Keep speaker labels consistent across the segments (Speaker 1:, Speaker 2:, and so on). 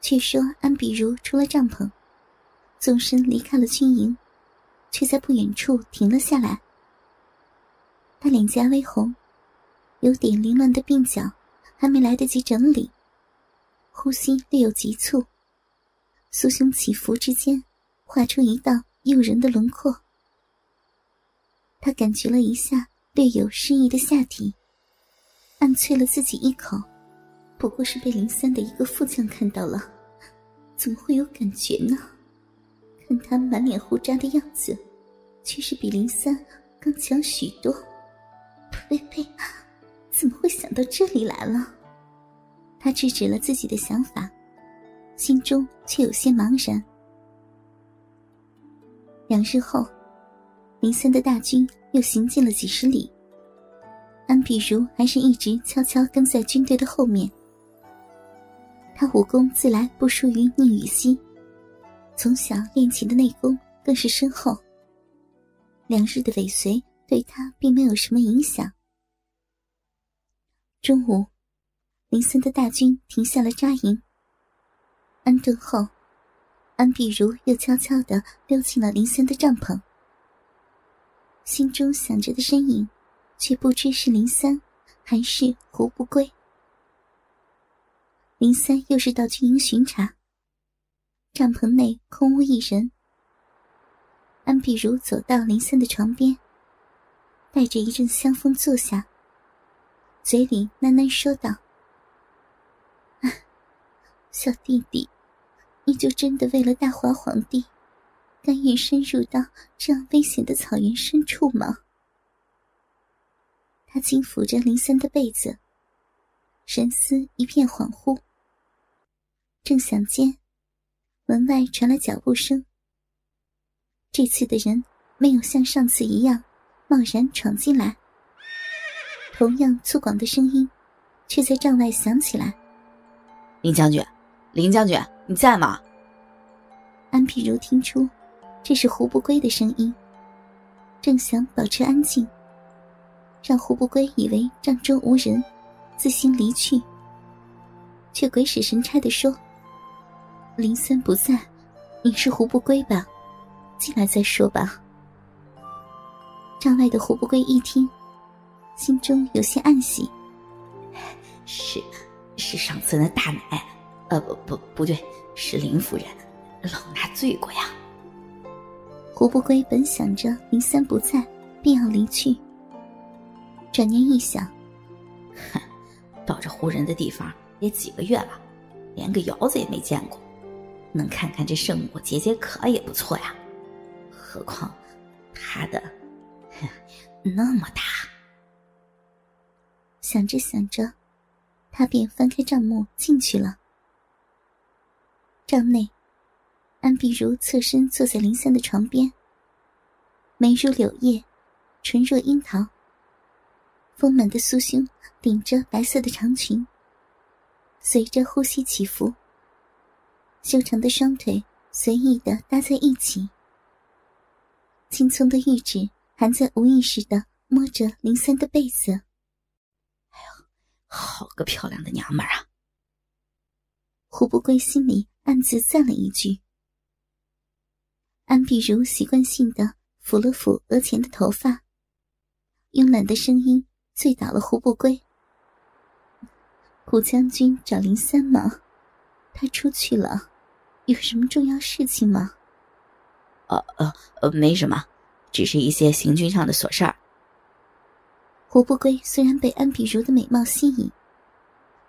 Speaker 1: 却说安比如出了帐篷，纵身离开了军营，却在不远处停了下来。他脸颊微红，有点凌乱的鬓角还没来得及整理，呼吸略有急促，酥胸起伏之间，画出一道诱人的轮廓。他感觉了一下略有诗意的下体，暗啐了自己一口。不过是被林三的一个副将看到了，怎么会有感觉呢？看他满脸胡渣的样子，却是比林三更强许多。呸呸！怎么会想到这里来了？他制止了自己的想法，心中却有些茫然。两日后，林三的大军又行进了几十里，安比如还是一直悄悄跟在军队的后面。他武功自来不输于宁雨熙，从小练琴的内功更是深厚。两日的尾随对他并没有什么影响。中午，林森的大军停下了扎营。安顿后，安碧如又悄悄的溜进了林森的帐篷，心中想着的身影，却不知是林三还是胡不归。林三又是到军营巡查，帐篷内空无一人。安碧如走到林三的床边，带着一阵香风坐下，嘴里喃喃说道：“小弟弟，你就真的为了大华皇帝，甘愿深入到这样危险的草原深处吗？”他轻抚着林三的被子，神思一片恍惚。正想间，门外传来脚步声。这次的人没有像上次一样贸然闯进来，同样粗犷的声音却在帐外响起来：“
Speaker 2: 林将军，林将军，你在吗？”
Speaker 1: 安碧如听出这是胡不归的声音，正想保持安静，让胡不归以为帐中无人，自行离去，却鬼使神差的说。林三不在，你是胡不归吧？进来再说吧。帐外的胡不归一听，心中有些暗喜。
Speaker 2: 是，是上次那大奶，呃，不不不对，是林夫人，老衲罪过呀。
Speaker 1: 胡不归本想着林三不在，便要离去，转念一想，
Speaker 2: 哼，到这胡人的地方也几个月了，连个窑子也没见过。能看看这圣母解解渴也不错呀，何况他的那么大。
Speaker 1: 想着想着，他便翻开帐幕进去了。帐内，安碧如侧身坐在林三的床边，眉如柳叶，唇若樱桃，丰满的酥胸顶着白色的长裙，随着呼吸起伏。修长的双腿随意的搭在一起，青葱的玉指还在无意识的摸着林三的被子。
Speaker 2: 哎呦，好个漂亮的娘们儿啊！
Speaker 1: 胡不归心里暗自赞了一句。安碧如习惯性的抚了抚额前的头发，慵懒的声音醉倒了胡不归。胡将军找林三吗？他出去了。有什么重要事情吗？
Speaker 2: 呃呃呃，没什么，只是一些行军上的琐事儿。
Speaker 1: 胡不归虽然被安比如的美貌吸引，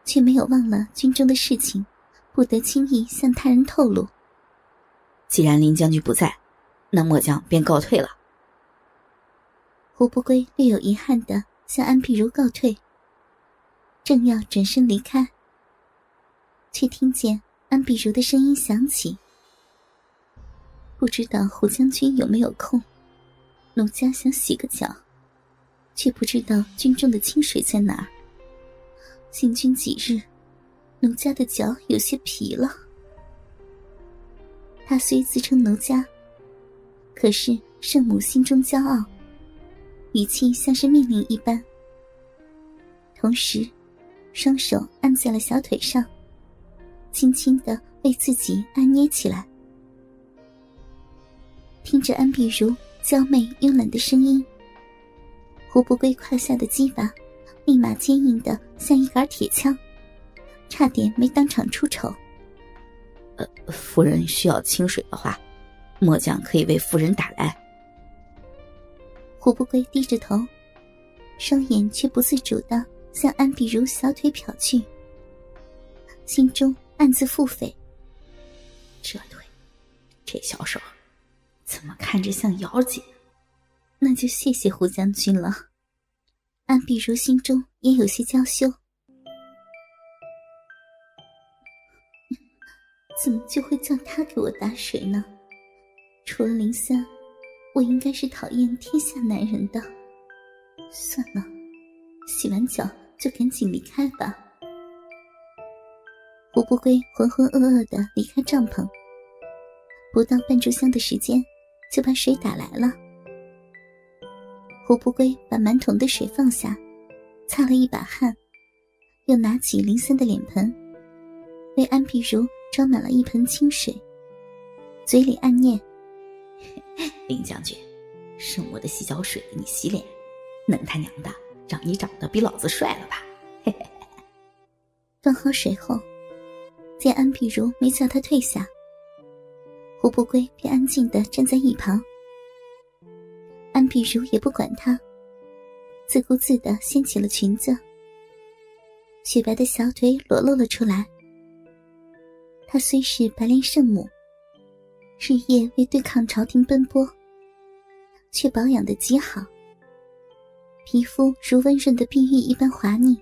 Speaker 1: 却没有忘了军中的事情，不得轻易向他人透露。
Speaker 2: 既然林将军不在，那末将便告退了。
Speaker 1: 胡不归略有遗憾的向安比如告退，正要转身离开，却听见。安碧如的声音响起：“不知道胡将军有没有空？奴家想洗个脚，却不知道军中的清水在哪儿。行军几日，奴家的脚有些疲了。他虽自称奴家，可是圣母心中骄傲，语气像是命令一般，同时，双手按在了小腿上。”轻轻的为自己按捏起来。听着安碧如娇媚慵懒的声音，胡不归胯下的鸡巴立马坚硬的像一杆铁枪，差点没当场出丑。
Speaker 2: 呃，夫人需要清水的话，末将可以为夫人打来。
Speaker 1: 胡不归低着头，双眼却不自主的向安碧如小腿瞟去，心中暗自腹诽：
Speaker 2: 这腿，这小手，怎么看着像瑶姐？
Speaker 1: 那就谢谢胡将军了。安碧如心中也有些娇羞。怎么就会叫他给我打水呢？除了林三，我应该是讨厌天下男人的。算了，洗完脚就赶紧离开吧。乌龟浑浑噩噩的离开帐篷，不到半炷香的时间，就把水打来了。胡不归把满桶的水放下，擦了一把汗，又拿起林森的脸盆，为安碧如。装满了一盆清水，嘴里暗念：“
Speaker 2: 林将军，剩我的洗脚水给你洗脸，能他娘的让你长得比老子帅了吧？”嘿嘿嘿。
Speaker 1: 端好水后，见安碧如没叫他退下，胡不归便安静的站在一旁。安碧如也不管他，自顾自的掀起了裙子，雪白的小腿裸露了出来。她虽是白莲圣母，日夜为对抗朝廷奔波，却保养的极好，皮肤如温润的碧玉一般滑腻。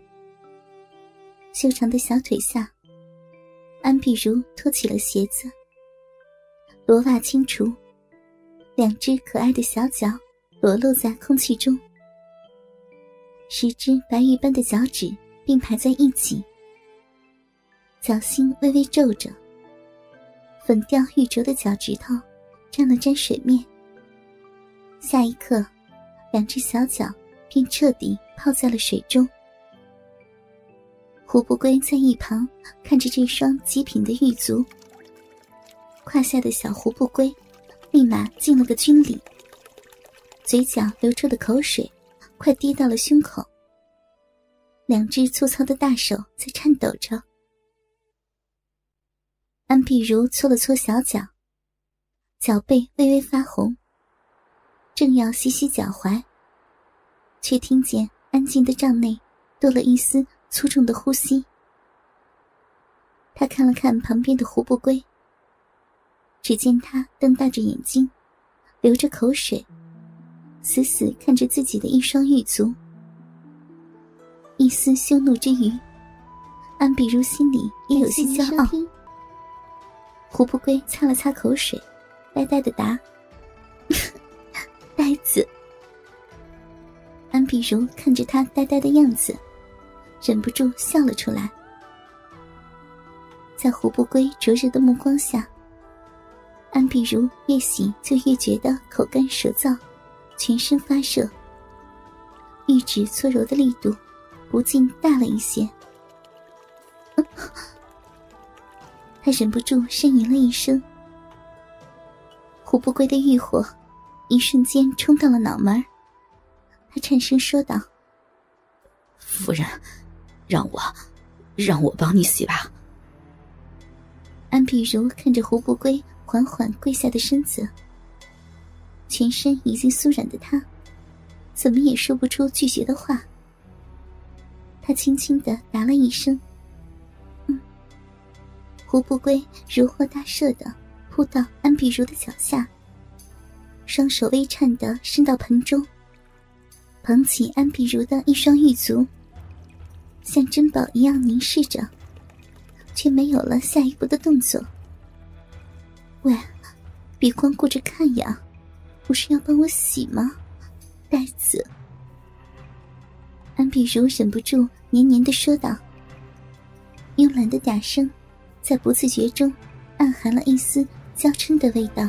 Speaker 1: 修长的小腿下，安碧如脱起了鞋子，罗袜清除，两只可爱的小脚裸露在空气中，十只白玉般的脚趾并排在一起。脚心微微皱着，粉雕玉琢的脚趾头沾了沾水面。下一刻，两只小脚便彻底泡在了水中。胡不归在一旁看着这双极品的玉足，胯下的小胡不归立马敬了个军礼，嘴角流出的口水快滴到了胸口。两只粗糙的大手在颤抖着。安碧如搓了搓小脚，脚背微微发红，正要洗洗脚踝，却听见安静的帐内多了一丝粗重的呼吸。他看了看旁边的胡不归，只见他瞪大着眼睛，流着口水，死死看着自己的一双玉足。一丝羞怒之余，安比如心里也有些骄傲。胡不归擦了擦口水，呆呆的答：“ 呆子。”安比如看着他呆呆的样子，忍不住笑了出来。在胡不归灼热的目光下，安碧如越洗就越觉得口干舌燥，全身发热，玉指搓揉的力度不禁大了一些。他忍不住呻吟了一声，胡不归的欲火一瞬间冲到了脑门他颤声说道：“
Speaker 2: 夫人，让我，让我帮你洗吧。”
Speaker 1: 安碧如看着胡不归缓缓跪下的身子，全身已经酥软的他，怎么也说不出拒绝的话。他轻轻的答了一声。嗯胡不归如获大赦的扑到安碧如的脚下，双手微颤的伸到盆中，捧起安碧如的一双玉足，像珍宝一样凝视着，却没有了下一步的动作。喂，别光顾着看呀，不是要帮我洗吗？呆子！安碧如忍不住黏黏的说道，慵懒的嗲声。在不自觉中，暗含了一丝娇嗔的味道。